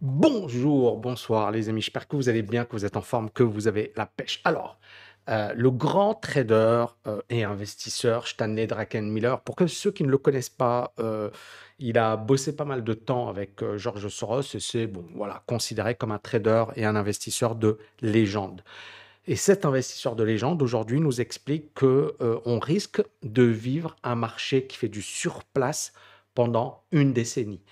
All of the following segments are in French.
Bonjour, bonsoir les amis, j'espère que vous allez bien, que vous êtes en forme, que vous avez la pêche. Alors, euh, le grand trader euh, et investisseur Stanley Druckenmiller, pour que ceux qui ne le connaissent pas, euh, il a bossé pas mal de temps avec George Soros et c'est bon, voilà, considéré comme un trader et un investisseur de légende. Et cet investisseur de légende aujourd'hui nous explique que on risque de vivre un marché qui fait du surplace pendant une décennie.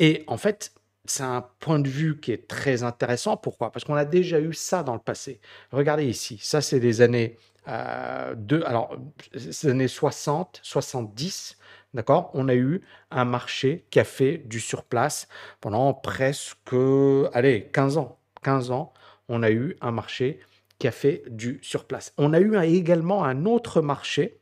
Et en fait, c'est un point de vue qui est très intéressant. Pourquoi? Parce qu'on a déjà eu ça dans le passé. Regardez ici, ça c'est des années euh, alors, années 60, 70, d'accord? On a eu un marché qui a fait du surplace pendant presque, allez, 15 ans. 15 ans, on a eu un marché qui a fait du surplace. On a eu également un autre marché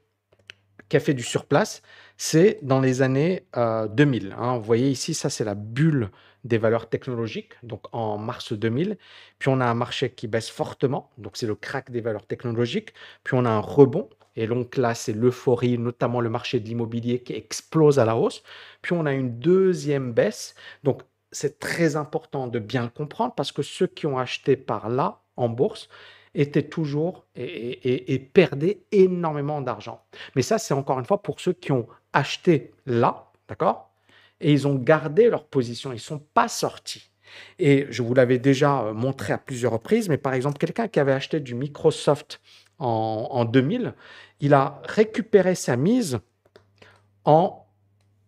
qui a fait du surplace, c'est dans les années euh, 2000. hein. Vous voyez ici, ça c'est la bulle des valeurs technologiques, donc en mars 2000. Puis on a un marché qui baisse fortement, donc c'est le crack des valeurs technologiques. Puis on a un rebond, et donc là c'est l'euphorie, notamment le marché de l'immobilier qui explose à la hausse. Puis on a une deuxième baisse, donc c'est très important de bien le comprendre parce que ceux qui ont acheté par là en bourse étaient toujours et, et- perdaient énormément d'argent. Mais ça, c'est encore une fois pour ceux qui ont acheté là, d'accord? Et ils ont gardé leur position, ils ne sont pas sortis. Et je vous l'avais déjà euh, montré à plusieurs reprises, mais par exemple, quelqu'un qui avait acheté du Microsoft en, en 2000, il a récupéré sa mise en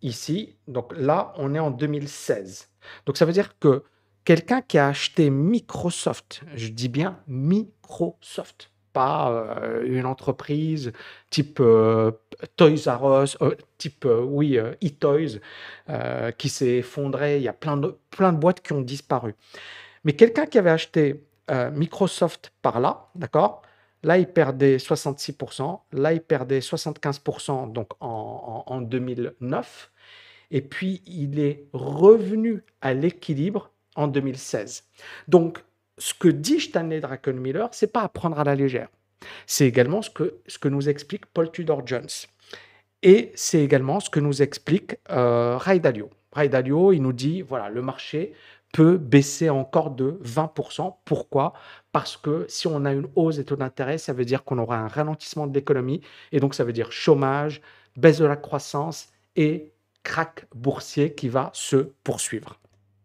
ici. Donc là, on est en 2016. Donc ça veut dire que quelqu'un qui a acheté Microsoft, je dis bien Microsoft, euh, une entreprise type euh, Toys R Us, euh, type, oui, eToys, qui s'est effondré. Il y a plein de, plein de boîtes qui ont disparu. Mais quelqu'un qui avait acheté Microsoft par là, d'accord Là, il perdait 66%, là, il perdait 75% donc en 2009, et puis il est revenu à l'équilibre en 2016. Donc, ce que dit Stanley Druckenmiller, c'est pas à prendre à la légère. C'est également ce que, ce que nous explique Paul Tudor Jones. Et c'est également ce que nous explique euh, Ray Dalio. Ray Dalio, il nous dit, voilà, le marché peut baisser encore de 20%. Pourquoi? Parce que si on a une hausse des taux d'intérêt, ça veut dire qu'on aura un ralentissement de l'économie, et donc ça veut dire chômage, baisse de la croissance et crack boursier qui va se poursuivre.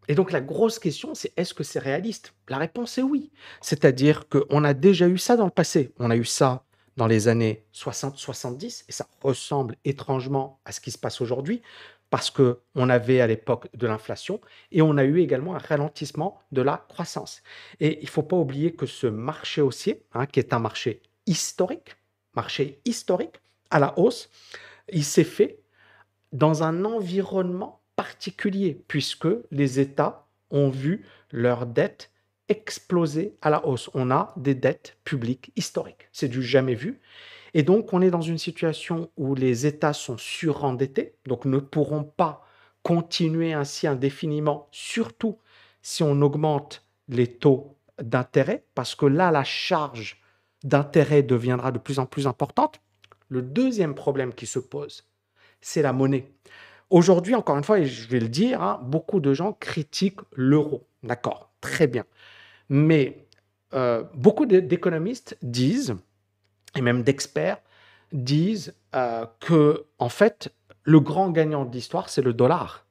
Et donc la grosse question, c'est est-ce que c'est réaliste? La réponse est oui. C'est-à-dire qu'on a déjà eu ça dans le passé. On a eu ça dans les années 60-70, et ça ressemble étrangement à ce qui se passe aujourd'hui, parce qu'on avait à l'époque de l'inflation, et on a eu également un ralentissement de la croissance. Et il ne faut pas oublier que ce marché haussier, hein, qui est un marché historique, marché historique, à la hausse, il s'est fait dans un environnement particulier, puisque les États ont vu leurs dettes exploser à la hausse. On a des dettes publiques historiques. C'est du jamais vu. Et donc, on est dans une situation où les États sont surendettés, donc ne pourront pas continuer ainsi indéfiniment, surtout si on augmente les taux d'intérêt, parce que là, la charge d'intérêt deviendra de plus en plus importante. Le deuxième problème qui se pose, c'est la monnaie. Aujourd'hui, encore une fois, et je vais le dire, hein, beaucoup de gens critiquent l'euro. D'accord, très bien. Mais euh, beaucoup d'é- d'économistes disent, et même d'experts, disent euh, que, en fait, le grand gagnant de l'histoire, c'est le dollar.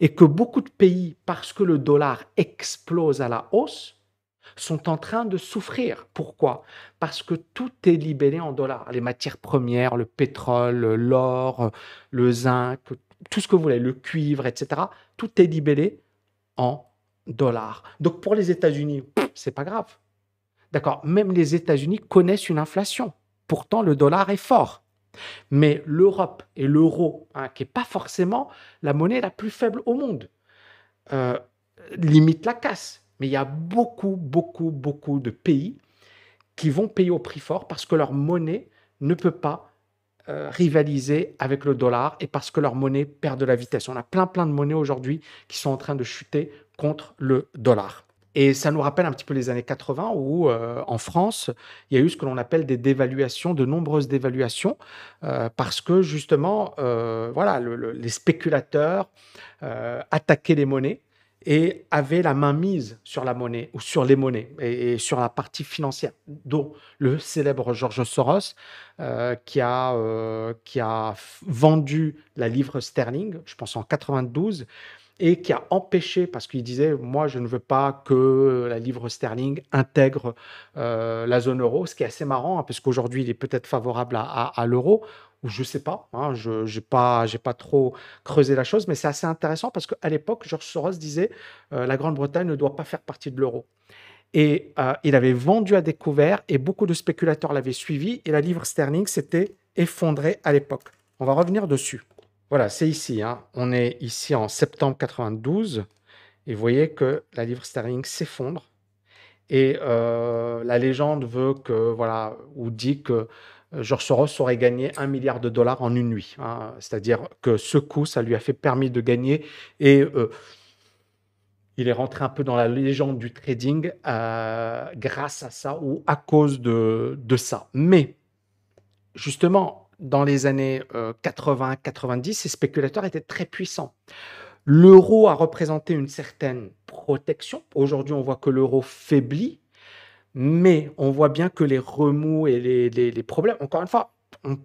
Et que beaucoup de pays, parce que le dollar explose à la hausse, sont en train de souffrir. Pourquoi? Parce que tout est libellé en dollars. Les matières premières, le pétrole, l'or, le zinc, tout ce que vous voulez, le cuivre, etc. Tout est libellé en dollars. Donc pour les États-Unis, c'est pas grave. D'accord Même les États-Unis connaissent une inflation. Pourtant, le dollar est fort. Mais l'Europe et l'euro, hein, qui n'est pas forcément la monnaie la plus faible au monde, euh, limite la casse. Mais il y a beaucoup, beaucoup, beaucoup de pays qui vont payer au prix fort parce que leur monnaie ne peut pas euh, rivaliser avec le dollar et parce que leur monnaie perd de la vitesse. On a plein, plein de monnaies aujourd'hui qui sont en train de chuter contre le dollar. Et ça nous rappelle un petit peu les années 80 où, euh, en France, il y a eu ce que l'on appelle des dévaluations, de nombreuses dévaluations, euh, parce que justement, voilà, le- le- les spéculateurs attaquaient les monnaies et avait la main mise sur la monnaie ou sur les monnaies et, sur la partie financière, dont le célèbre George Soros euh, qui, a, euh, qui a vendu la livre sterling, je pense en 92, et qui a empêché, parce qu'il disait, moi, je ne veux pas que la livre sterling intègre euh, la zone euro, ce qui est assez marrant, hein, parce il est peut-être favorable à l'euro ou je sais pas, hein, je n'ai pas, pas trop creusé la chose, mais c'est assez intéressant parce qu'à l'époque, George Soros disait euh, la Grande-Bretagne ne doit pas faire partie de l'euro. Et euh, il avait vendu à découvert et beaucoup de spéculateurs l'avaient suivi et la livre sterling s'était effondrée à l'époque. On va revenir dessus. Voilà, c'est ici. Hein. On est ici en septembre 92 et vous voyez que la livre sterling s'effondre. Et euh, la légende veut que, voilà, ou dit que George Soros aurait gagné un milliard de dollars en une nuit. Hein. C'est-à-dire que ce coup, ça lui a fait permis de gagner et euh, il est rentré un peu dans la légende du trading euh, grâce à ça ou à cause de, ça. Mais justement, dans les années 80-90, ces spéculateurs étaient très puissants. L'euro a représenté une certaine protection. Aujourd'hui, on voit que l'euro faiblit mais on voit bien que les remous et les, problèmes, encore une fois, on,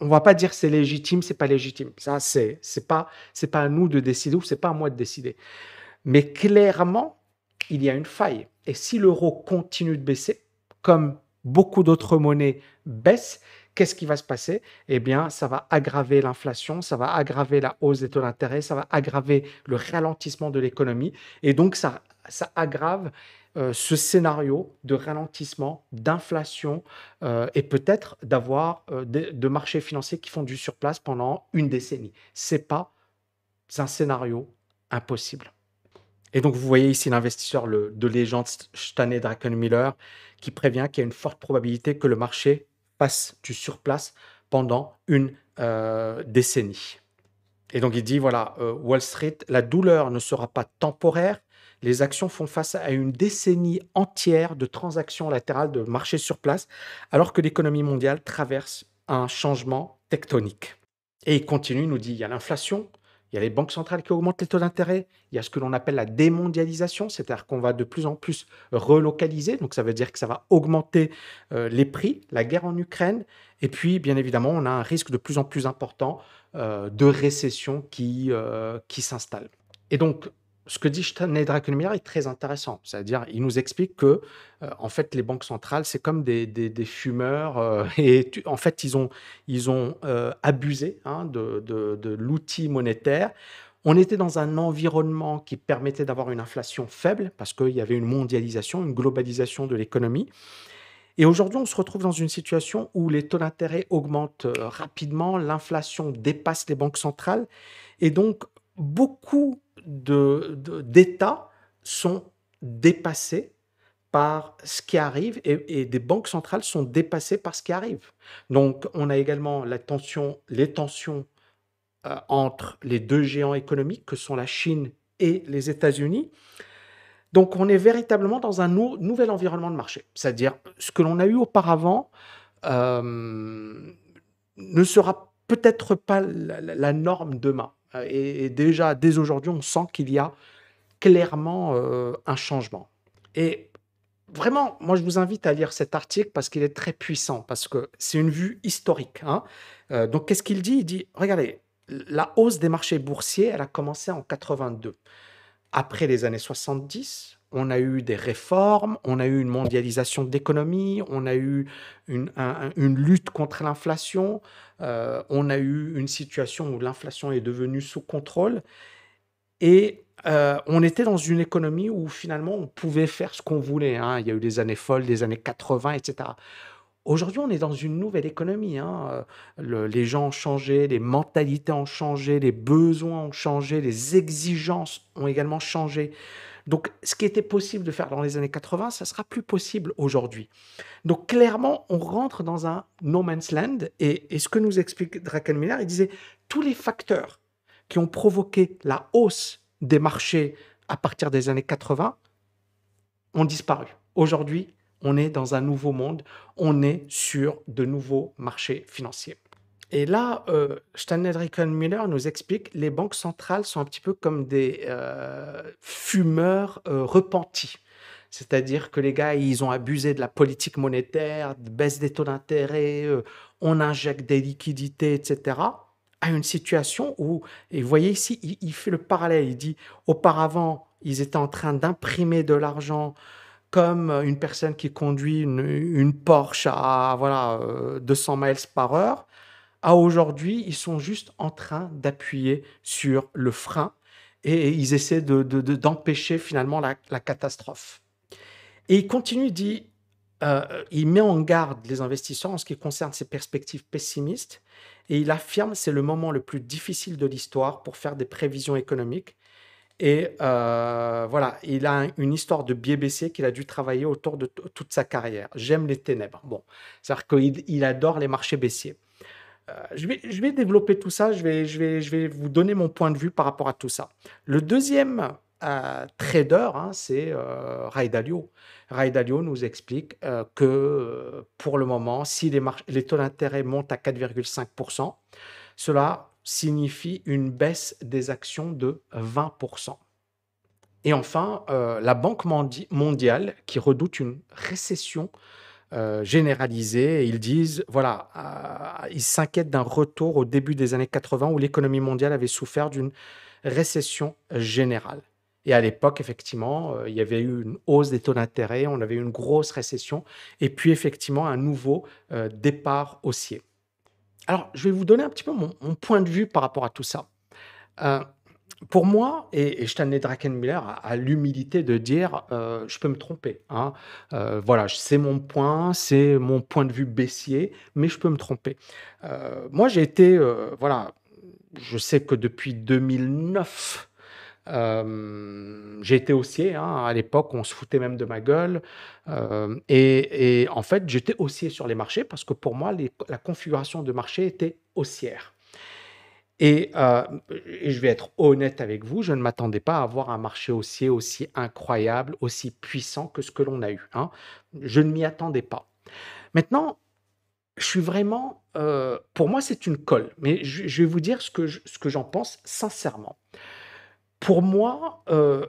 ne va pas dire c'est légitime, c'est pas légitime. Ça, c'est c'est pas à nous de décider ou c'est pas à moi de décider. Mais clairement, il y a une faille. Et si l'euro continue de baisser, comme beaucoup d'autres monnaies baissent, qu'est-ce qui va se passer? Eh bien, ça va aggraver l'inflation, ça va aggraver la hausse des taux d'intérêt, ça va aggraver le ralentissement de l'économie. Et donc, ça, ça aggrave euh, ce scénario de ralentissement, d'inflation euh, et peut-être d'avoir euh, de, marchés financiers qui font du surplace pendant une décennie. C'est pas un scénario impossible. Et donc, vous voyez ici l'investisseur de légende Stanley Druckenmiller qui prévient qu'il y a une forte probabilité que le marché passe du surplace pendant une décennie. Et donc, il dit voilà, Wall Street, la douleur ne sera pas temporaire, les actions font face à une décennie entière de transactions latérales de marché sur place, alors que l'économie mondiale traverse un changement tectonique. Et il continue, nous dit, il y a l'inflation, il y a les banques centrales qui augmentent les taux d'intérêt, il y a ce que l'on appelle la démondialisation, c'est-à-dire qu'on va de plus en plus relocaliser, donc ça veut dire que ça va augmenter euh, les prix, la guerre en Ukraine, et puis bien évidemment on a un risque de plus en plus important euh, de récession qui, euh, qui s'installe. Et donc ce que dit Druckenmiller est très intéressant. C'est-à-dire, il nous explique que, euh, en fait, les banques centrales, c'est comme des, fumeurs. Euh, et en fait, ils ont, ils ont euh, abusé hein, de, de l'outil monétaire. On était dans un environnement qui permettait d'avoir une inflation faible parce qu'il y avait une mondialisation, une globalisation de l'économie. Et aujourd'hui, on se retrouve dans une situation où les taux d'intérêt augmentent rapidement, l'inflation dépasse les banques centrales. Et donc, beaucoup d'États sont dépassés par ce qui arrive et, des banques centrales sont dépassées par ce qui arrive. Donc, on a également la tension, les tensions euh, entre les deux géants économiques que sont la Chine et les États-Unis. Donc, on est véritablement dans un nouvel environnement de marché. C'est-à-dire, ce que l'on a eu auparavant euh, ne sera peut-être pas la norme demain. Euh, et, déjà, dès aujourd'hui, on sent qu'il y a clairement euh, un changement. Et vraiment, moi, je vous invite à lire cet article parce qu'il est très puissant, parce que c'est une vue historique. Hein. Euh, donc, qu'est-ce qu'il dit? Il dit, regardez, la hausse des marchés boursiers, elle a commencé en 82. Après les années 70, on a eu des réformes, on a eu une mondialisation de l'économie, on a eu une, lutte contre l'inflation, euh, on a eu une situation où l'inflation est devenue sous contrôle. Et euh, on était dans une économie où finalement on pouvait faire ce qu'on voulait. Hein. Il y a eu des années folles, des années 80, etc. Aujourd'hui, on est dans une nouvelle économie. Hein. les gens ont changé, les mentalités ont changé, les besoins ont changé, les exigences ont également changé. Donc, ce qui était possible de faire dans les années 80, ça sera plus possible aujourd'hui. Donc, clairement, on rentre dans un no man's land. Et, ce que nous explique Druckenmiller, il disait tous les facteurs qui ont provoqué la hausse des marchés à partir des années 80 ont disparu. Aujourd'hui, on est dans un nouveau monde, on est sur de nouveaux marchés financiers. Et là, euh, Druckenmiller nous explique les banques centrales sont un petit peu comme des euh, fumeurs euh, repentis. C'est-à-dire que les gars, ils ont abusé de la politique monétaire, de baisse des taux d'intérêt, on injecte des liquidités, etc. À une situation où, et vous voyez ici, il, fait le parallèle. Il dit auparavant, ils étaient en train d'imprimer de l'argent comme une personne qui conduit une, Porsche à voilà, 200 miles par heure à aujourd'hui, ils sont juste en train d'appuyer sur le frein et ils essaient d'empêcher finalement la, catastrophe. Et il continue, dit, euh, il met en garde les investisseurs en ce qui concerne ses perspectives pessimistes et il affirme c'est le moment le plus difficile de l'histoire pour faire des prévisions économiques. Et euh, voilà, il a une histoire de biais baissier qu'il a dû travailler autour de toute sa carrière. J'aime les ténèbres. Bon, c'est-à-dire qu'il adore les marchés baissiers. Euh, je, vais, développer tout ça, je vais, je, vais, je vais vous donner mon point de vue par rapport à tout ça. Le deuxième euh, trader, hein, c'est Ray Dalio. Ray Dalio nous explique que pour le moment, si les taux d'intérêt montent à 4,5%, cela signifie une baisse des actions de 20%. Et enfin, la Banque mondiale qui redoute une récession euh, généralisée. ils disent, voilà, euh, ils s'inquiètent d'un retour au début des années 80 où l'économie mondiale avait souffert d'une récession générale. Et à l'époque, effectivement, euh, il y avait eu une hausse des taux d'intérêt, on avait eu une grosse récession, et puis effectivement un nouveau départ haussier. Alors, je vais vous donner un petit peu mon, point de vue par rapport à tout ça pour moi, et, Stanley Druckenmiller a, l'humilité de dire euh, je peux me tromper. Hein. Euh, voilà, c'est mon point, c'est mon point de vue baissier, mais je peux me tromper. Euh, moi, j'ai été, voilà, je sais que depuis 2009, j'ai été haussier. Hein. À l'époque, on se foutait même de ma gueule. et, en fait, j'étais haussier sur les marchés parce que pour moi, la configuration de marché était haussière. Euh, et, je vais être honnête avec vous, je ne m'attendais pas à avoir un marché haussier aussi incroyable, aussi puissant que ce que l'on a eu. Hein. Je ne m'y attendais pas. Maintenant, je suis vraiment, euh, pour moi, c'est une colle, mais je, vais vous dire ce que j'en pense sincèrement. Pour moi, euh,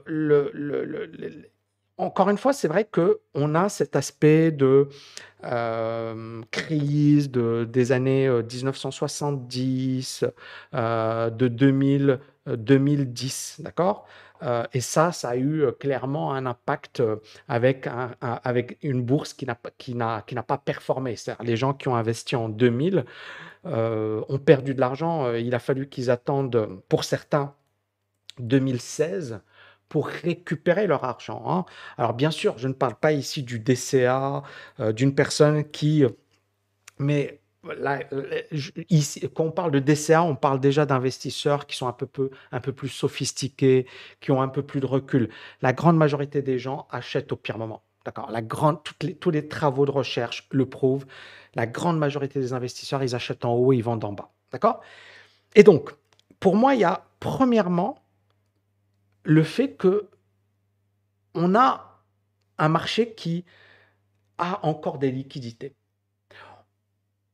encore une fois, c'est vrai qu'on a cet aspect de euh, crise de, des années 1970, euh, de 2000, 2010, d'accord? Et ça, ça a eu clairement un impact avec, une bourse qui n'a pas performé. Les gens qui ont investi en 2000 ont perdu de l'argent. Il a fallu qu'ils attendent, pour certains, 2016 pour récupérer leur argent. Hein. Alors bien sûr, je ne parle pas ici du DCA, euh, d'une personne qui... Mais là, quand on parle de DCA, on parle déjà d'investisseurs qui sont un peu, plus sophistiqués, qui ont un peu plus de recul. La grande majorité des gens achètent au pire moment. D'accord? La grande, tous les travaux de recherche le prouvent. La grande majorité des investisseurs, ils achètent en haut, ils vendent en bas. D'accord? Et donc, pour moi, il y a premièrement le fait que on a un marché qui a encore des liquidités.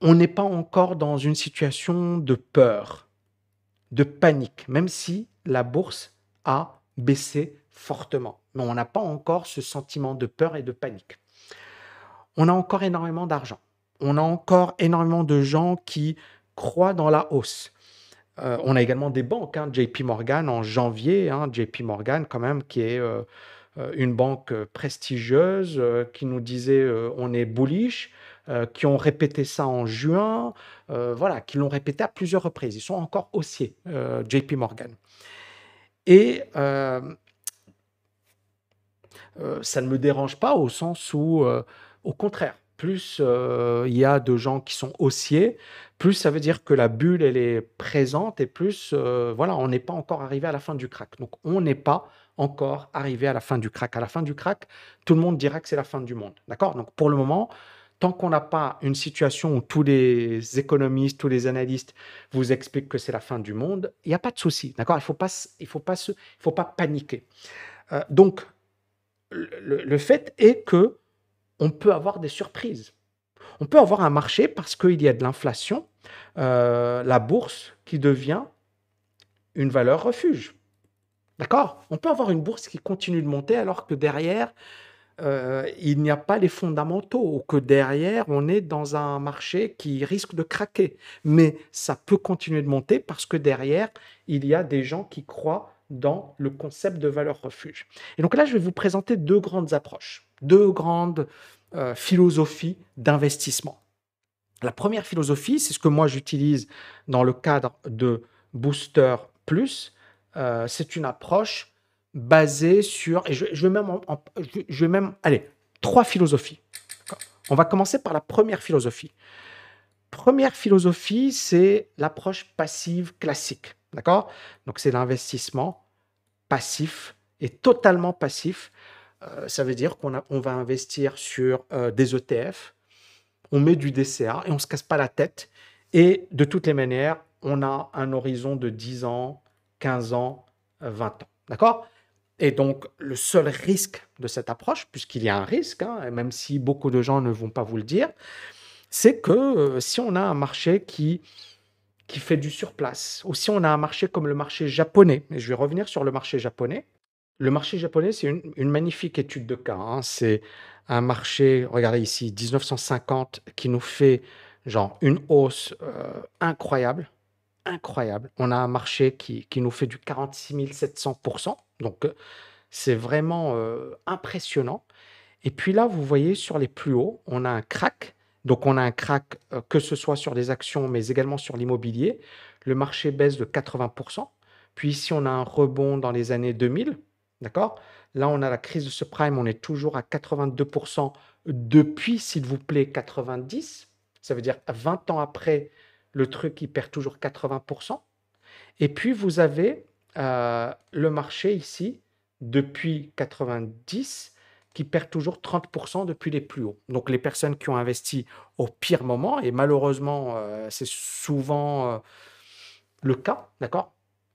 On n'est pas encore dans une situation de peur, de panique, même si la bourse a baissé fortement. Mais on n'a pas encore ce sentiment de peur et de panique. On a encore énormément d'argent. On a encore énormément de gens qui croient dans la hausse. Euh, on a également des banques, hein, JP Morgan en janvier, hein, JP Morgan quand même, qui est euh, euh, une banque prestigieuse, qui nous disait on est bullish, qui ont répété ça en juin, voilà, qui l'ont répété à plusieurs reprises. Ils sont encore haussiers, JP Morgan. Et ça ne me dérange pas au sens où, au contraire, plus il y a de gens qui sont haussiers, plus ça veut dire que la bulle, elle est présente et plus, voilà, on n'est pas encore arrivé à la fin du crack. Donc, on n'est pas encore arrivé à la fin du crack. À la fin du crack, tout le monde dira que c'est la fin du monde. D'accord? Donc, pour le moment, tant qu'on n'a pas une situation où tous les économistes, tous les analystes vous expliquent que c'est la fin du monde, il n'y a pas de souci. D'accord? Il ne faut, pas, faut, faut pas paniquer. donc, le, le fait est que on peut avoir des surprises. On peut avoir un marché parce qu'il y a de l'inflation euh, la bourse qui devient une valeur refuge. D'accord? On peut avoir une bourse qui continue de monter alors que derrière, euh, il n'y a pas les fondamentaux, ou que derrière, on est dans un marché qui risque de craquer. Mais ça peut continuer de monter parce que derrière, il y a des gens qui croient dans le concept de valeur refuge. Et donc là, je vais vous présenter deux grandes approches, deux grandes euh, philosophies d'investissement. La première philosophie, c'est ce que moi j'utilise dans le cadre de Booster Plus. Euh, c'est une approche basée sur, et je, vais même, je, vais même, allez, trois philosophies. On va commencer par la première philosophie. Première philosophie, c'est l'approche passive classique. D'accord? Donc c'est l'investissement passif et totalement passif. Euh, ça veut dire qu'on on va investir sur euh, des ETF, on met du DCA et on ne se casse pas la tête. Et de toutes les manières, on a un horizon de 10 ans, 15 ans, 20 ans. D'accord? Et donc, le seul risque de cette approche, puisqu'il y a un risque, hein, même si beaucoup de gens ne vont pas vous le dire, c'est que euh, si on a un marché qui, qui fait du surplace, ou si on a un marché comme le marché japonais, et je vais revenir sur le marché japonais, le marché japonais, c'est une, magnifique étude de cas. Hein. C'est un marché, regardez ici, 1950, qui nous fait genre une hausse euh, incroyable. Incroyable. On a un marché qui, nous fait du 46 700%. Donc, euh, c'est vraiment euh, impressionnant. Et puis là, vous voyez sur les plus hauts, on a un crack. Donc, on a un crack que ce soit sur les actions, mais également sur l'immobilier. Le marché baisse de 80%. Puis ici, on a un rebond dans les années 2000. D'accord? Là, on a la crise de ce prime, on est toujours à 82% depuis, s'il vous plaît, 90. Ça veut dire 20 ans après, le truc, il perd toujours 80%. Et puis, vous avez euh, le marché ici, depuis 90, qui perd toujours 30% depuis les plus hauts. Donc, les personnes qui ont investi au pire moment, et malheureusement, euh, c'est souvent euh, le cas, d'accord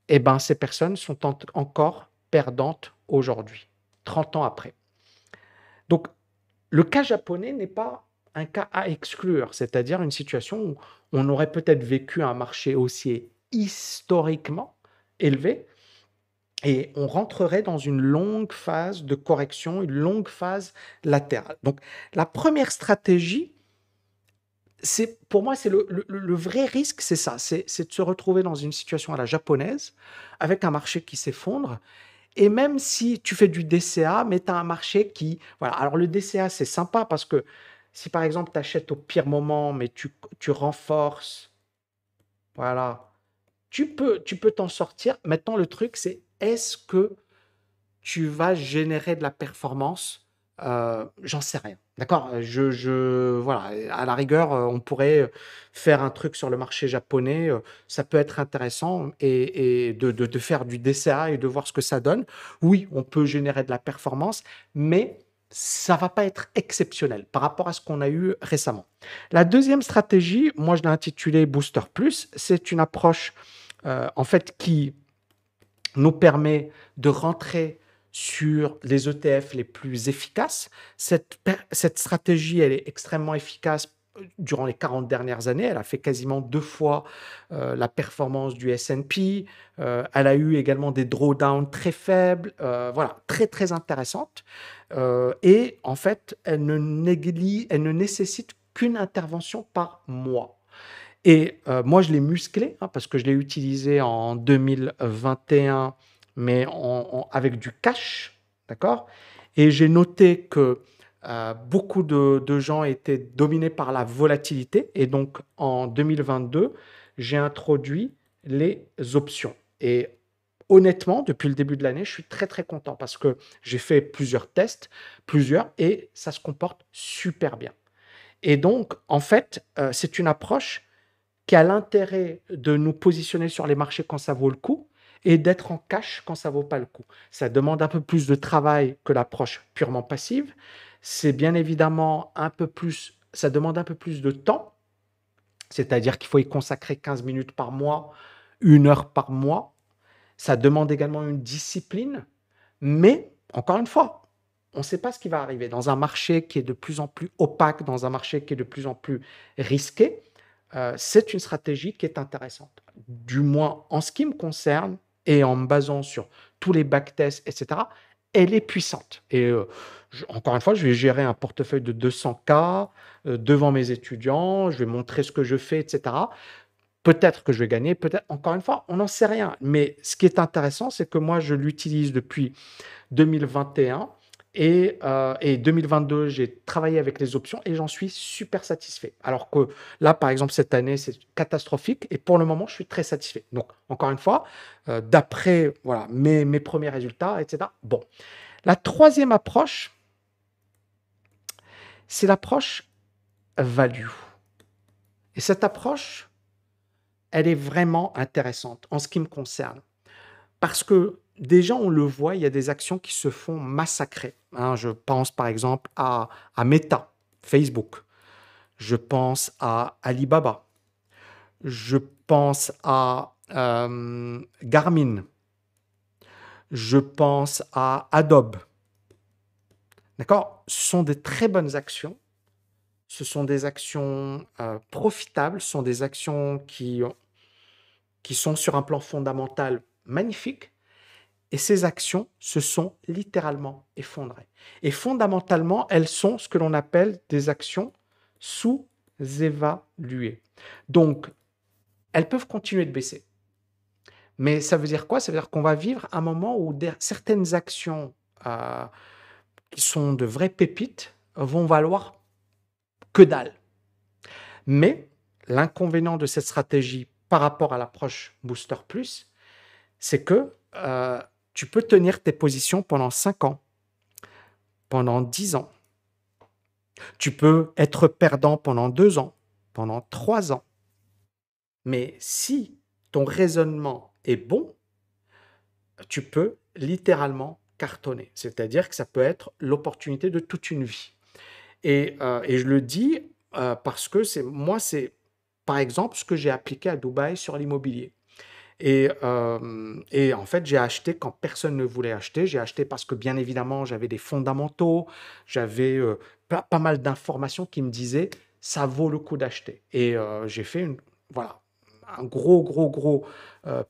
Eh bien, ces personnes sont encore perdantes aujourd'hui, 30 ans après. Donc, le cas japonais n'est pas un cas à exclure, c'est-à-dire une situation où on aurait peut-être vécu un marché haussier historiquement élevé et on rentrerait dans une longue phase de correction, une longue phase latérale. Donc, la première stratégie, c'est pour moi, c'est le, le, vrai risque, c'est ça, c'est de se retrouver dans une situation à la japonaise, avec un marché qui s'effondre et même si tu fais du DCA, mais tu as un marché qui... Voilà. Alors le DCA, c'est sympa parce que si par exemple tu achètes au pire moment, mais tu, tu renforces, voilà, tu peux tu peux t'en sortir. Maintenant, le truc, c'est est-ce que tu vas générer de la performance? Euh, j'en sais rien. D'accord? Je, voilà, à la rigueur, euh, on pourrait faire un truc sur le marché japonais. Euh, ça peut être intéressant et, de, de, faire du DCA et de voir ce que ça donne. Oui, on peut générer de la performance, mais ça va pas être exceptionnel par rapport à ce qu'on a eu récemment. La deuxième stratégie, moi je l'ai intitulée Booster Plus, c'est une approche en fait qui nous permet de rentrer sur les ETF les plus efficaces. Cette, cette stratégie, elle est extrêmement efficace euh, durant les 40 dernières années. Elle a fait quasiment deux fois euh, la performance du S&P. Euh, elle a eu également des drawdowns très faibles, voilà, très très intéressantes. et en fait, elle ne, elle ne nécessite qu'une intervention par mois. Et moi, je l'ai musclé hein, parce que je l'ai utilisé en 2021 mais avec du cash, d'accord? Et j'ai noté que euh, beaucoup de, gens étaient dominés par la volatilité, et donc en 2022, j'ai introduit les options. Et honnêtement, depuis le début de l'année, je suis très très content parce que j'ai fait plusieurs tests, plusieurs, et ça se comporte super bien. Et donc, en fait, euh, c'est une approche qui a l'intérêt de nous positionner sur les marchés quand ça vaut le coup, et d'être en cash quand ça vaut pas le coup. Ça demande un peu plus de travail que l'approche purement passive. C'est bien évidemment un peu plus, ça demande un peu plus de temps, c'est-à-dire qu'il faut y consacrer 15 minutes par mois, une heure par mois. Ça demande également une discipline, mais encore une fois, on ne sait pas ce qui va arriver. Dans un marché qui est de plus en plus opaque, dans un marché qui est de plus en plus risqué, euh, c'est une stratégie qui est intéressante. Du moins, en ce qui me concerne, et en me basant sur tous les backtests, etc., elle est puissante. Et euh, encore une fois, je vais gérer un portefeuille de 200K euh, devant mes étudiants, je vais montrer ce que je fais, etc. Peut-être que je vais gagner, peut-être, encore une fois, on n'en sait rien. Mais ce qui est intéressant, c'est que moi, je l'utilise depuis 2021 et, 2022, euh, j'ai travaillé avec les options et j'en suis super satisfait. Alors que là, par exemple, cette année, c'est catastrophique et pour le moment, je suis très satisfait. Donc, encore une fois, euh, d'après voilà, mes, mes premiers résultats, etc. Bon. La troisième approche, c'est l'approche value. Et cette approche, elle est vraiment intéressante en ce qui me concerne. Parce que déjà, on le voit, il y a des actions qui se font massacrer. Hein. je pense par exemple à, Meta, Facebook. Je pense à Alibaba. Je pense à euh, Garmin. Je pense à Adobe. D'accord? Ce sont des très bonnes actions. Ce sont des actions euh, profitables, ce sont des actions qui, qui sont sur un plan fondamental magnifique et ces actions se sont littéralement effondrées. Et fondamentalement, elles sont ce que l'on appelle des actions sous-évaluées. Donc, elles peuvent continuer de baisser. Mais ça veut dire quoi? Ça veut dire qu'on va vivre un moment où certaines actions euh, qui sont de vraies pépites vont valoir que dalle. Mais l'inconvénient de cette stratégie par rapport à l'approche Booster Plus, c'est que euh, tu peux tenir tes positions pendant 5 ans, pendant 10 ans. Tu peux être perdant pendant 2 ans, pendant 3 ans. Mais si ton raisonnement est bon, tu peux littéralement cartonner. C'est-à-dire que ça peut être l'opportunité de toute une vie. Et, euh, je le dis euh, parce que c'est moi, c'est par exemple ce que j'ai appliqué à Dubaï sur l'immobilier. Et, et en fait, j'ai acheté quand personne ne voulait acheter. J'ai acheté parce que, bien évidemment, j'avais des fondamentaux, j'avais pas, mal d'informations qui me disaient ça vaut le coup d'acheter. Et j'ai fait voilà, un gros, gros, gros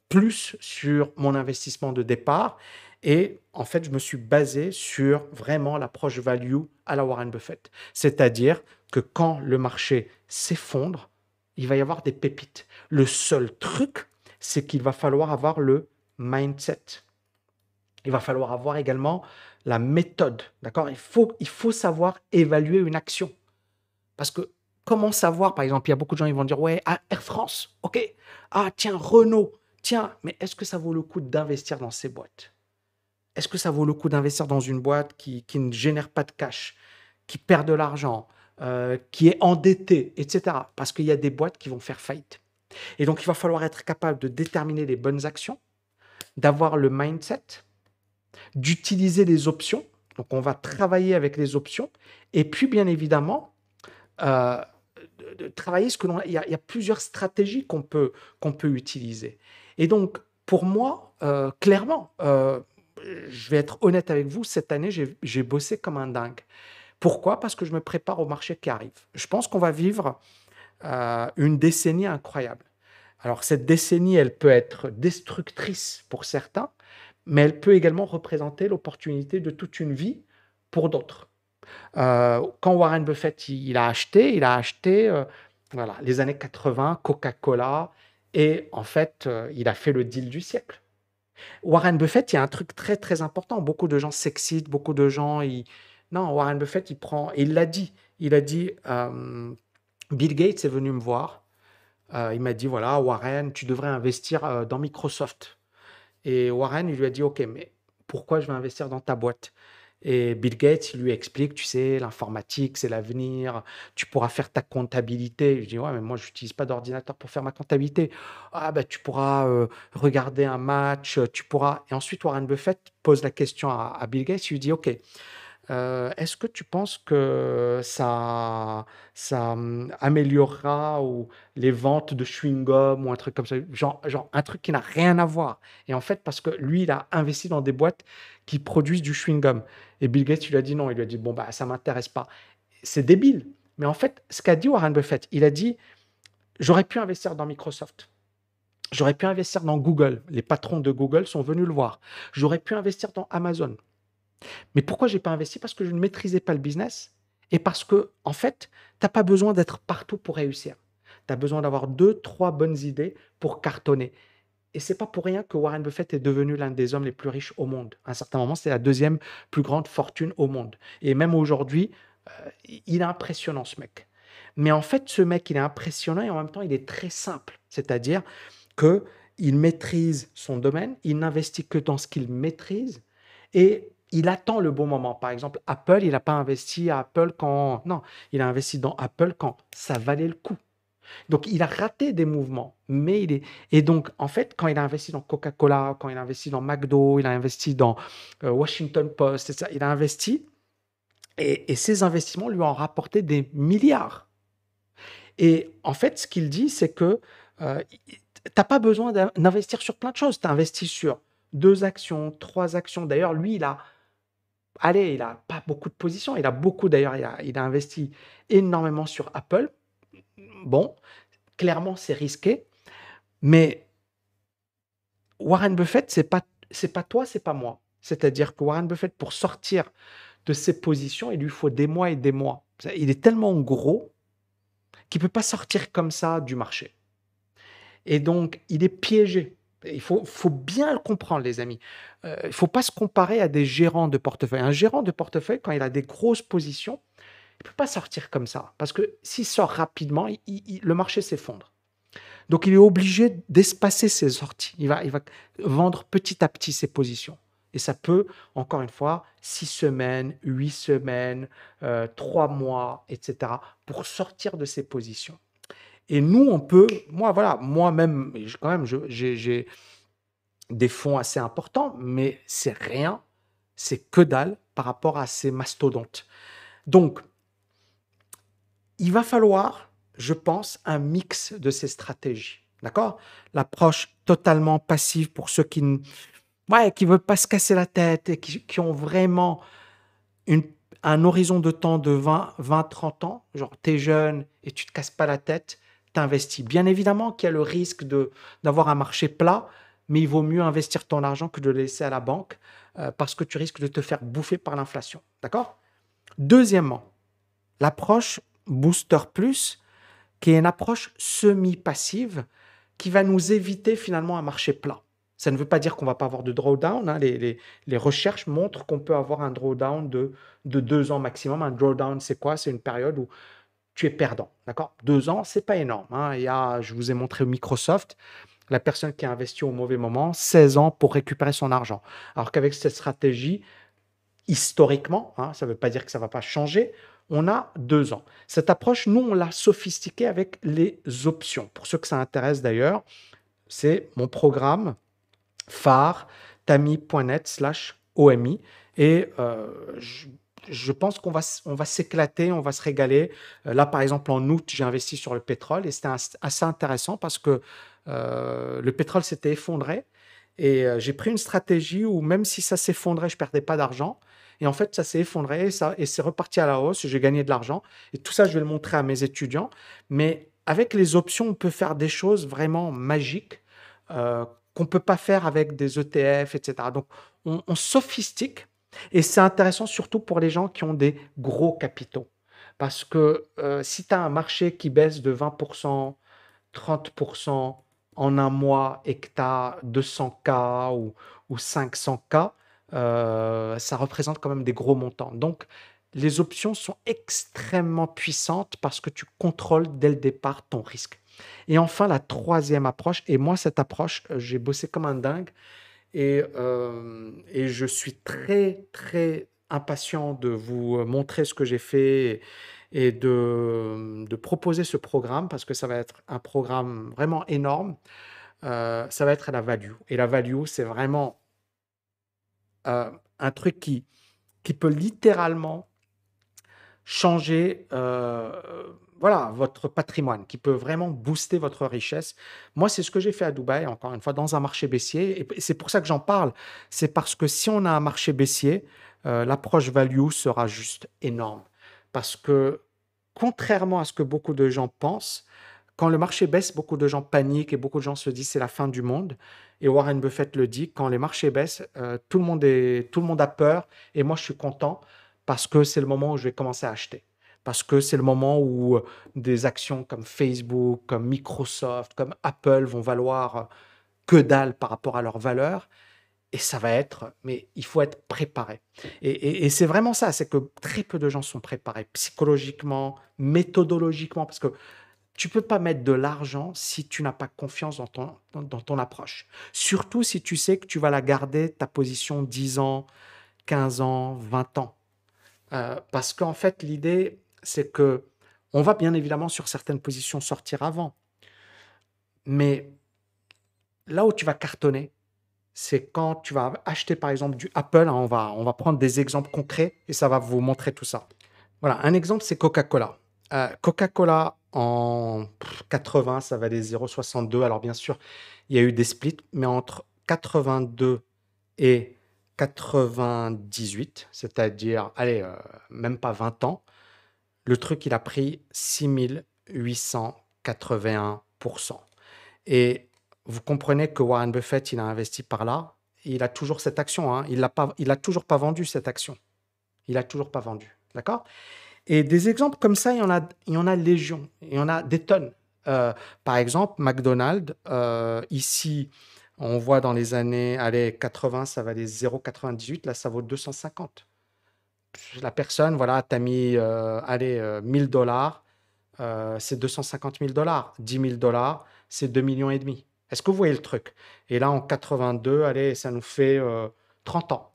plus sur mon investissement de départ. Et en fait, je me suis basé sur vraiment l'approche value à la Warren Buffett. C'est-à-dire que quand le marché s'effondre, il va y avoir des pépites. Le seul truc, c'est qu'il va falloir avoir le mindset. Il va falloir avoir également la méthode. D'accord? Il faut, il savoir évaluer une action. Parce que comment savoir, par exemple, il y a beaucoup de gens qui vont dire Ouais, ah, Air France, ok. Ah, tiens, Renault, tiens, mais est-ce que ça vaut le coup d'investir dans ces boîtes? Est-ce que ça vaut le coup d'investir dans une boîte qui, ne génère pas de cash, qui perd de l'argent, euh, qui est endettée, etc. Parce qu'il y a des boîtes qui vont faire faillite. Et donc, il va falloir être capable de déterminer les bonnes actions, d'avoir le mindset, d'utiliser les options. Donc, on va travailler avec les options. Et puis, bien évidemment, euh, travailler ce que l'on. Il, y, a plusieurs stratégies qu'on peut, qu'on peut utiliser. Et donc, pour moi, euh, clairement, euh, je vais être honnête avec vous, cette année, j'ai bossé comme un dingue. Pourquoi? Parce que je me prépare au marché qui arrive. Je pense qu'on va vivre une décennie incroyable. Alors cette décennie, elle peut être destructrice pour certains, mais elle peut également représenter l'opportunité de toute une vie pour d'autres. Euh, quand Warren Buffett il, a acheté, il a acheté euh, voilà, les années 80, Coca-Cola, et en fait, euh, il a fait le deal du siècle. Warren Buffett, il y a un truc très très important. Beaucoup de gens s'excitent, beaucoup de gens. Non, Warren Buffett, il prend. il l'a dit. Il a dit Bill Gates est venu me voir. Euh, il m'a dit voilà, Warren, tu devrais investir euh, dans Microsoft. Et Warren, il lui a dit ok, mais pourquoi je vais investir dans ta boîte? Et Bill Gates, il lui explique tu sais, l'informatique, c'est l'avenir, tu pourras faire ta comptabilité. Je dis ouais, mais moi, je n'utilise pas d'ordinateur pour faire ma comptabilité. Ah, bah, tu pourras euh, regarder un match, tu pourras. Et ensuite, Warren Buffett pose la question à Bill Gates, il lui dit ok, euh, est-ce que tu penses que ça, hum, améliorera les ventes de chewing-gum ou un truc comme ça, genre, genre un truc qui n'a rien à voir. Et en fait, parce que lui, il a investi dans des boîtes qui produisent du chewing-gum. Et Bill Gates, il lui a dit non. Il lui a dit bon bah ça m'intéresse pas. C'est débile. Mais en fait, ce qu'a dit Warren Buffett, il a dit J'aurais pu investir dans Microsoft. J'aurais pu investir dans Google. Les patrons de Google sont venus le voir. J'aurais pu investir dans Amazon. Mais pourquoi j'ai pas investi? Parce que je ne maîtrisais pas le business et parce que, en fait, tu n'as pas besoin d'être partout pour réussir. Tu as besoin d'avoir deux, trois bonnes idées pour cartonner. Et c'est pas pour rien que Warren Buffett est devenu l'un des hommes les plus riches au monde. À un certain moment, c'est la deuxième plus grande fortune au monde. Et même aujourd'hui, euh, il est impressionnant, ce mec. Mais en fait, ce mec, il est impressionnant et en même temps, il est très simple. C'est-à-dire qu'il maîtrise son domaine, il n'investit que dans ce qu'il maîtrise et il attend le bon moment. Par exemple, Apple, il n'a pas investi à Apple quand... Non, il a investi dans Apple quand ça valait le coup. Donc, il a raté des mouvements, mais il est... Et donc, en fait, quand il a investi dans Coca-Cola, quand il a investi dans McDo, il a investi dans euh, Washington Post, il a investi, et, et ces investissements lui ont rapporté des milliards. Et en fait, ce qu'il dit, c'est que euh, tu n'as pas besoin d'investir sur plein de choses. Tu investis sur deux actions, trois actions. D'ailleurs, lui, il a allez, il n'a pas beaucoup de positions. Il a beaucoup, d'ailleurs, il a, investi énormément sur Apple. Bon, clairement, c'est risqué. Mais Warren Buffett, c'est pas, c'est pas toi, c'est pas moi. C'est-à-dire que Warren Buffett, pour sortir de ses positions, il lui faut des mois et des mois. Il est tellement gros qu'il peut pas sortir comme ça du marché. Et donc, il est piégé. Il faut, bien le comprendre, les amis. Euh, il ne faut pas se comparer à des gérants de portefeuille. Un gérant de portefeuille, quand il a des grosses positions, il ne peut pas sortir comme ça. Parce que s'il sort rapidement, le marché s'effondre. Donc, il est obligé d'espacer ses sorties. Il va, il va vendre petit à petit ses positions. Et ça peut, encore une fois, six semaines, huit semaines, euh, trois mois, etc., pour sortir de ses positions. Et nous, on peut, moi, voilà, moi-même, quand même, j'ai des fonds assez importants, mais c'est rien, c'est que dalle par rapport à ces mastodontes. Donc, il va falloir, je pense, un mix de ces stratégies. D'accord? L'approche totalement passive pour ceux qui ne ouais, qui veulent pas se casser la tête et qui, ont vraiment une, un horizon de temps de 20, 20 30 ans. Genre, tu es jeune et tu te casses pas la tête investis. Bien évidemment qu'il y a le risque d'avoir un marché plat, mais il vaut mieux investir ton argent que de le laisser à la banque euh, parce que tu risques de te faire bouffer par l'inflation. D'accord? Deuxièmement, l'approche Booster Plus, qui est une approche semi-passive qui va nous éviter finalement un marché plat. Ça ne veut pas dire qu'on va pas avoir de drawdown. Hein. Les, les, recherches montrent qu'on peut avoir un drawdown de, de deux ans maximum. Un drawdown, c'est quoi? C'est une période où tu es perdant. D'accord? Deux ans, c'est pas énorme. Hein. Il y a, je vous ai montré Microsoft, la personne qui a investi au mauvais moment, 16 ans pour récupérer son argent. Alors qu'avec cette stratégie, historiquement, hein, ça ne veut pas dire que ça ne va pas changer, on a deux ans. Cette approche, nous, on l'a sophistiquée avec les options. Pour ceux que ça intéresse d'ailleurs, c'est mon programme phare tami.net slash OMI. Et euh, je, je pense qu'on va, on va s'éclater, on va se régaler. Euh, là, par exemple, en août, j'ai investi sur le pétrole et c'était assez intéressant parce que euh, le pétrole s'était effondré et euh, j'ai pris une stratégie où même si ça s'effondrait, je perdais pas d'argent. Et en fait, ça s'est effondré et, ça, et c'est reparti à la hausse. J'ai gagné de l'argent. Et tout ça, je vais le montrer à mes étudiants. Mais avec les options, on peut faire des choses vraiment magiques qu'on ne peut pas faire avec des ETF, etc. Donc, on, on sophistique et c'est intéressant surtout pour les gens qui ont des gros capitaux. Parce que euh, si tu as un marché qui baisse de 20%, 30% en un mois et que tu as 200K ou, 500K, euh, ça représente quand même des gros montants. Donc, les options sont extrêmement puissantes parce que tu contrôles dès le départ ton risque. Et enfin, la troisième approche, et moi, cette approche, euh, j'ai bossé comme un dingue. Et, euh, et je suis très, très impatient de vous montrer ce que j'ai fait et de, de proposer ce programme parce que ça va être un programme vraiment énorme. Euh, ça va être la value. Et la value, c'est vraiment euh, un truc qui, qui peut littéralement changer voilà, votre patrimoine, qui peut vraiment booster votre richesse. Moi, c'est ce que j'ai fait à Dubaï, encore une fois, dans un marché baissier. Et c'est pour ça que j'en parle. C'est parce que si on a un marché baissier, euh, l'approche value sera juste énorme. Parce que, contrairement à ce que beaucoup de gens pensent, quand le marché baisse, beaucoup de gens paniquent et beaucoup de gens se disent c'est la fin du monde. Et Warren Buffett le dit, quand les marchés baissent, euh, tout, le monde est, tout le monde a peur et moi je suis content parce que c'est le moment où je vais commencer à acheter. Parce que c'est le moment où euh, des actions comme Facebook, comme Microsoft, comme Apple vont valoir que dalle par rapport à leur valeur. Et ça va être, mais il faut être préparé. Et, c'est vraiment ça, c'est que très peu de gens sont préparés psychologiquement, méthodologiquement, parce que tu peux pas mettre de l'argent si tu n'as pas confiance dans ton, dans, ton approche. Surtout si tu sais que tu vas la garder, ta position 10 ans, 15 ans, 20 ans. Euh, parce qu'en fait, l'idée, c'est que on va bien évidemment sur certaines positions sortir avant. Mais là où tu vas cartonner, c'est quand tu vas acheter par exemple du Apple. Hein, on, va, on va prendre des exemples concrets et ça va vous montrer tout ça. Voilà, un exemple, c'est Coca-Cola. Euh, Coca-Cola en 80, ça valait 0,62. Alors bien sûr, il y a eu des splits, mais entre 82 et 98, c'est-à-dire, allez, euh, même pas 20 ans, le truc, il a pris 6881%. Et vous comprenez que Warren Buffett, il a investi par là. il a toujours cette action. Hein. Il n'a toujours pas vendu cette action. Il a toujours pas vendu. D'accord? Et des exemples comme ça, il y en a, il y en a légion. Il y en a des tonnes. Euh, par exemple, McDonald's, euh, ici, on voit dans les années allez, 80, ça valait 0,98. Là, ça vaut 250. La personne, voilà, tu as mis euh, allez, 1000 dollars. c'est 250 000 dollars. 10 000 dollars, c'est 2 millions et demi. Est-ce que vous voyez le truc? Et là, en 82, allez, ça nous fait 30 euh, ans.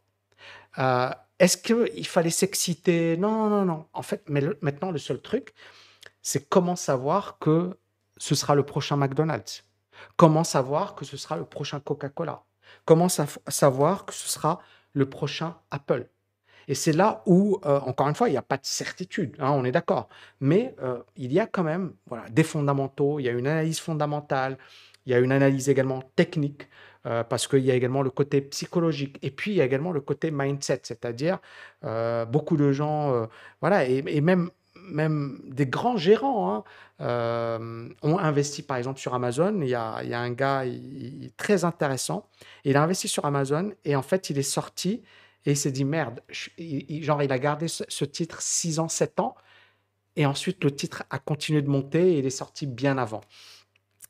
Euh, est-ce qu'il fallait s'exciter? Non, non, non. En fait, mais maintenant, le seul truc, c'est comment savoir que ce sera le prochain McDonald's? Comment savoir que ce sera le prochain Coca-Cola? Comment savoir que ce sera le prochain Apple? Et c'est là où, euh, encore une fois, il n'y a pas de certitude, hein, on est d'accord. Mais il y a quand même voilà, des fondamentaux, il y a une analyse fondamentale, il y a une analyse également technique, euh, parce qu'il y a également le côté psychologique. Et puis, il y a également le côté mindset, c'est-à-dire euh, beaucoup de gens, euh, voilà, et, même, même des grands gérants hein, ont investi, par exemple, sur Amazon. Il y a, il y a un gars très intéressant. Il a investi sur Amazon et en fait, il est sorti et il s'est dit merde, genre, il a gardé ce, ce titre 6 ans, 7 ans. Et ensuite, le titre a continué de monter et il est sorti bien avant.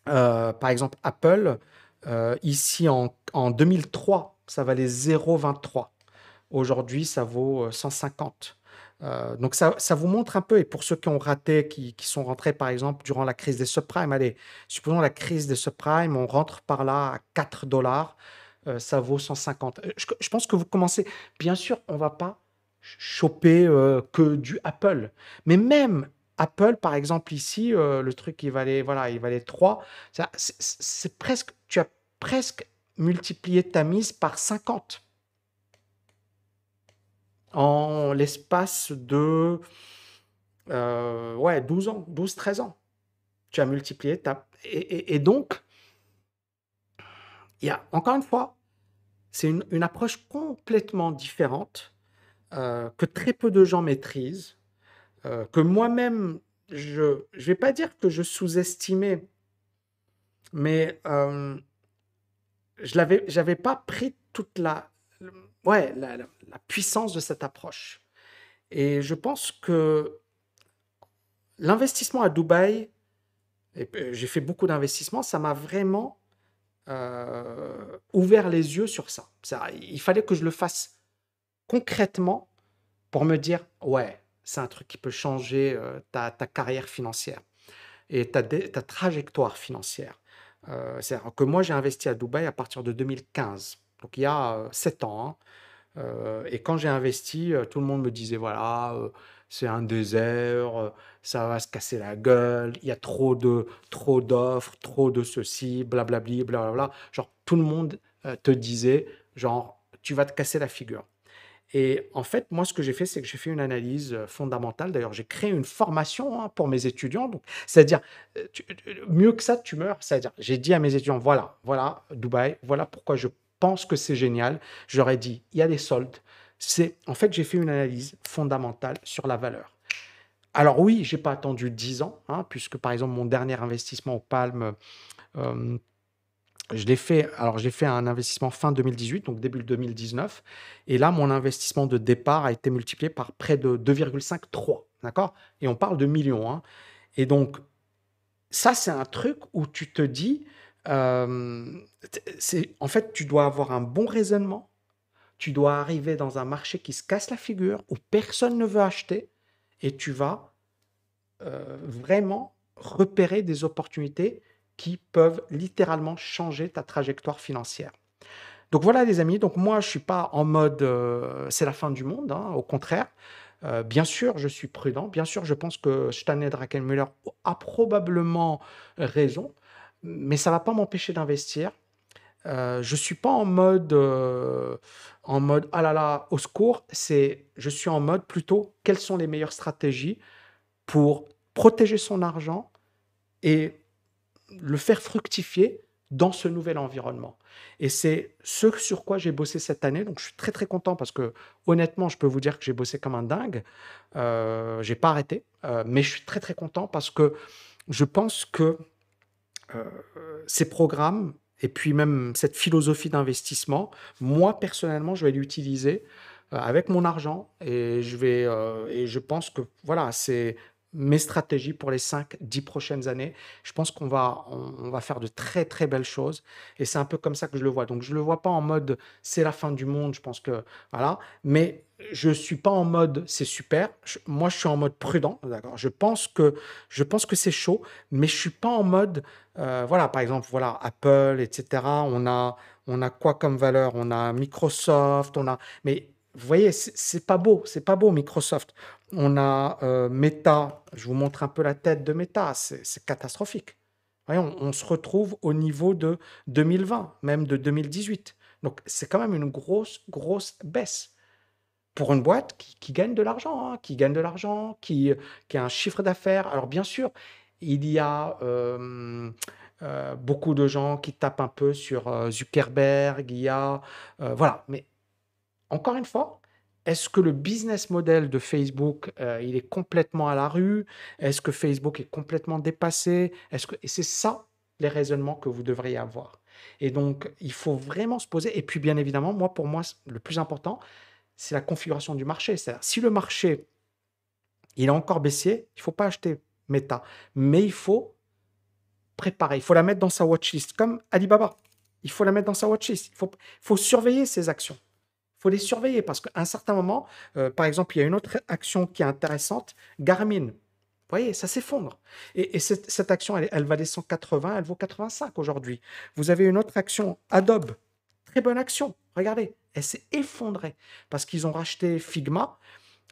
Euh, par exemple, Apple, euh, ici en, en, 2003, ça valait 0,23. Aujourd'hui, ça vaut 150. Euh, donc ça, ça, vous montre un peu, et pour ceux qui ont raté, qui, qui, sont rentrés par exemple durant la crise des subprimes, allez, supposons la crise des subprimes, on rentre par là à 4 dollars, ça vaut 150. Je, je, pense que vous commencez, bien sûr, on va pas choper que du Apple, mais même Apple, par exemple, ici, euh, le truc, il valait, voilà, il valait 3. C'est presque, tu as presque multiplié ta mise par 50 en l'espace de euh, ouais, 12 ans, 12-13 ans. Tu as multiplié ta... Et, donc, a, encore une fois, c'est une, approche complètement différente euh, que très peu de gens maîtrisent. Euh, que moi-même, je ne vais pas dire que je sous-estimais, mais euh, je j'avais pas pris toute la, ouais, la, puissance de cette approche. Et je pense que l'investissement à Dubaï, j'ai fait beaucoup d'investissements, ça m'a vraiment ouvert les yeux sur ça. ça. Il fallait que je le fasse concrètement pour me dire, ouais, c'est un truc qui peut changer euh, ta, carrière financière et ta, ta trajectoire financière. Euh, c'est-à-dire que moi, j'ai investi à Dubaï à partir de 2015, donc il y a 7 euh, ans. Hein. et quand j'ai investi, tout le monde me disait, voilà, c'est un désert, ça va se casser la gueule, il y a trop de trop d'offres, trop de ceci, blablabli, blablabla. Genre, tout le monde te disait, genre, tu vas te casser la figure. Et en fait, moi, ce que j'ai fait, c'est que j'ai fait une analyse euh, fondamentale. D'ailleurs, j'ai créé une formation hein, pour mes étudiants. C'est-à-dire, euh, euh, mieux que ça, tu meurs. C'est-à-dire, j'ai dit à mes étudiants, voilà, voilà, Dubaï, voilà pourquoi je pense que c'est génial. J'aurais dit, il y a des soldes. C'est, en fait, j'ai fait une analyse fondamentale sur la valeur. alors oui, j'ai pas attendu 10 ans, hein, puisque par exemple mon dernier investissement au Palm, euh, je l'ai fait, alors j'ai fait un investissement fin 2018, donc début 2019, et là mon investissement de départ a été multiplié par près de 2,53, d'accord? Et on parle de millions, hein. Et donc ça c'est un truc où tu te dis, euh, c'est en fait tu dois avoir un bon raisonnement, tu dois arriver dans un marché qui se casse la figure, où personne ne veut acheter, et tu vas euh, vraiment repérer des opportunités qui peuvent littéralement changer ta trajectoire financière. Donc voilà les amis, donc moi je suis pas en mode euh, c'est la fin du monde, hein, au contraire. Euh, bien sûr, je suis prudent. Bien sûr, je pense que Stanley Druckenmüller a probablement raison, mais ça ne va pas m'empêcher d'investir. Euh, je suis pas en mode en mode ah là là au secours. C'est je suis en mode plutôt quelles sont les meilleures stratégies pour protéger son argent et le faire fructifier dans ce nouvel environnement. Et c'est ce sur quoi j'ai bossé cette année. Donc je suis très très content parce que honnêtement, je peux vous dire que j'ai bossé comme un dingue. Euh, j'ai pas arrêté, euh, mais je suis très très content parce que je pense que euh, ces programmes et puis même cette philosophie d'investissement, moi personnellement, je vais l'utiliser euh, avec mon argent et je vais et je pense que voilà, c'est mes stratégies pour les 5-10 prochaines années. Je pense qu'on va, on, va faire de très très belles choses et c'est un peu comme ça que je le vois. Donc je le vois pas en mode c'est la fin du monde, je pense que voilà, mais je suis pas en mode c'est super. moi je suis en mode prudent, d'accord. Je pense que je pense que c'est chaud, mais je suis pas en mode euh, voilà par exemple voilà Apple etc. On a on a quoi comme valeur? On a Microsoft, on a mais vous voyez, c'est pas beau, c'est pas beau Microsoft. On a euh, Meta, je vous montre un peu la tête de Meta, c'est catastrophique. on, on, se retrouve au niveau de 2020, même de 2018. Donc c'est quand même une grosse, grosse baisse pour une boîte qui, gagne de l'argent, hein, qui gagne de l'argent, qui, a un chiffre d'affaires. Alors bien sûr, il y a euh, euh, beaucoup de gens qui tapent un peu sur Zuckerberg, il y a... voilà, mais encore une fois, est-ce que le business model de Facebook, euh, il est complètement à la rue? Est-ce que Facebook est complètement dépassé? Est-ce que... Et c'est ça les raisonnements que vous devriez avoir. Et donc, il faut vraiment se poser. Et puis, bien évidemment, moi, pour moi, le plus important, c'est la configuration du marché. C'est-à-dire, si le marché, il a encore baissé, il ne faut pas acheter Meta. Mais il faut préparer, il faut la mettre dans sa watchlist, comme Alibaba. Il faut la mettre dans sa watchlist. Il faut, surveiller ses actions faut les surveiller parce qu'à un certain moment, euh, par exemple, il y a une autre action qui est intéressante, Garmin. Vous voyez, ça s'effondre. Et, cette, action, elle, elle, valait 180, elle vaut 85 aujourd'hui. Vous avez une autre action, Adobe. Très bonne action. Regardez, elle s'est effondrée parce qu'ils ont racheté Figma.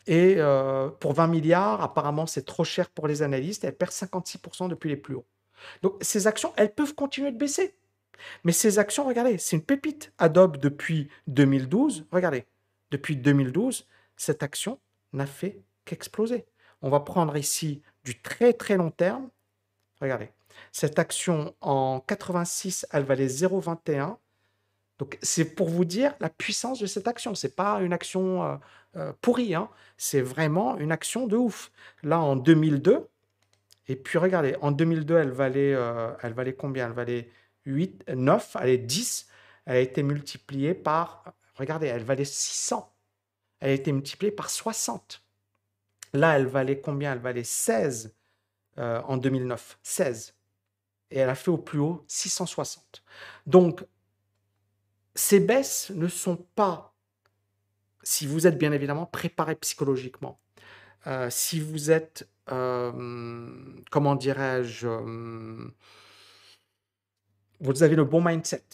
Et euh, pour 20 milliards, apparemment, c'est trop cher pour les analystes. Elle perd 56% depuis les plus hauts. Donc, ces actions, elles peuvent continuer de baisser. Mais ces actions, regardez, c'est une pépite. Adobe, depuis 2012, regardez, depuis 2012, cette action n'a fait qu'exploser. On va prendre ici du très très long terme. Regardez, cette action en 86, elle valait 0,21. Donc c'est pour vous dire la puissance de cette action. C'est pas une action euh, euh, pourrie, hein. c'est vraiment une action de ouf. Là en 2002, et puis regardez, en 2002, elle valait, euh, elle valait combien? Elle valait 8, 9, elle est 10, elle a été multipliée par, regardez, elle valait 600. Elle a été multipliée par 60. Là, elle valait combien? Elle valait 16 euh, en 2009. 16. Et elle a fait au plus haut 660. Donc, ces baisses ne sont pas, si vous êtes bien évidemment préparé psychologiquement, euh, si vous êtes, euh, comment dirais-je, vous avez le bon mindset,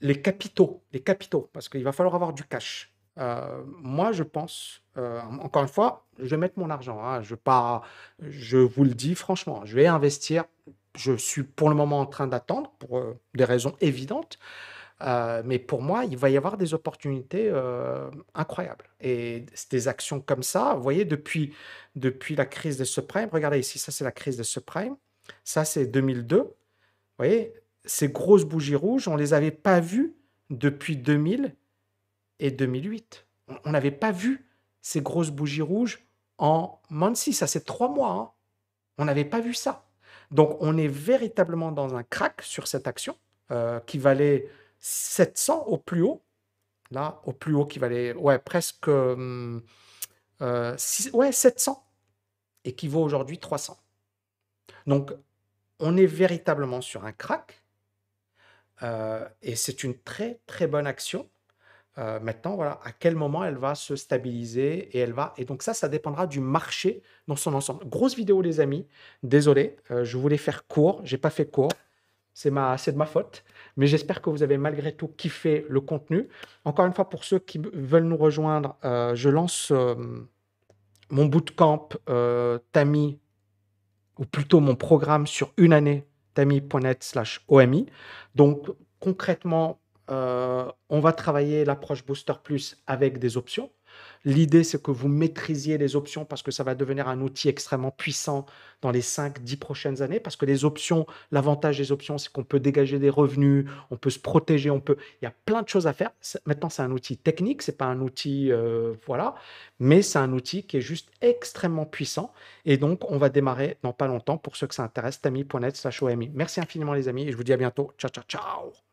les capitaux, les capitaux, parce qu'il va falloir avoir du cash. Euh, moi, je pense, euh, encore une fois, je vais mettre mon argent. Hein, je, pas, je vous le dis franchement, je vais investir. Je suis pour le moment en train d'attendre pour euh, des raisons évidentes. Mais pour moi, il va y avoir des opportunités incroyables. Et des actions comme ça, vous voyez, depuis, depuis la crise des subprimes, regardez ici, ça c'est la crise des subprimes, ça c'est 2002. Vous voyez, ces grosses bougies rouges, on ne les avait pas vues depuis 2000 et 2008. On n'avait pas vu ces grosses bougies rouges en 6, ça c'est 3 mois. hein. On n'avait pas vu ça. Donc, on est véritablement dans un crack sur cette action euh, qui valait 700 au plus haut. Là, au plus haut, qui valait ouais, presque hum, euh, ouais, 700 et qui vaut aujourd'hui 300. Donc, on est véritablement sur un crack euh, et c'est une très très bonne action. Euh, maintenant, voilà, à quel moment elle va se stabiliser et elle va. Et donc ça, ça dépendra du marché dans son ensemble. Grosse vidéo, les amis. Désolé, je voulais faire court, j'ai pas fait court. C'est de ma faute. Mais j'espère que vous avez malgré tout kiffé le contenu. Encore une fois, pour ceux qui veulent nous rejoindre, euh, je lance euh, mon bootcamp euh, Tami, ou plutôt mon programme sur une année, tami.net slash OMI. Donc concrètement, on va travailler l'approche Booster Plus avec des options. L'idée, c'est que vous maîtrisiez les options parce que ça va devenir un outil extrêmement puissant dans les 5-10 prochaines années. Parce que les options, l'avantage des options, c'est qu'on peut dégager des revenus, on peut se protéger, on peut. Il y a plein de choses à faire. Maintenant, c'est un outil technique, c'est pas un outil, euh, voilà, mais c'est un outil qui est juste extrêmement puissant. Et donc, on va démarrer dans pas longtemps. Pour ceux que ça intéresse, tami.net/omi. Merci infiniment, les amis, et je vous dis à bientôt. Ciao, ciao, ciao.